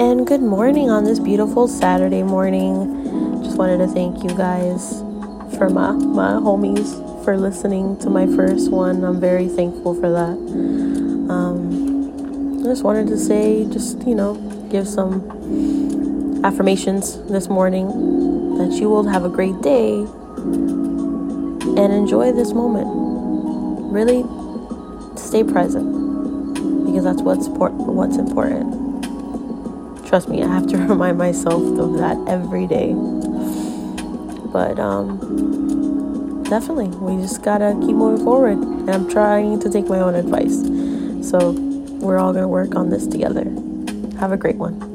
And good morning on this beautiful Saturday morning. Just wanted to thank you guys for my my homies for listening to my first one. I'm very thankful for that. Um, I just wanted to say, just you know, give some affirmations this morning that you will have a great day and enjoy this moment. Really stay present because that's what's what's important. Trust me, I have to remind myself of that every day. But um, definitely, we just gotta keep moving forward. And I'm trying to take my own advice. So we're all gonna work on this together. Have a great one.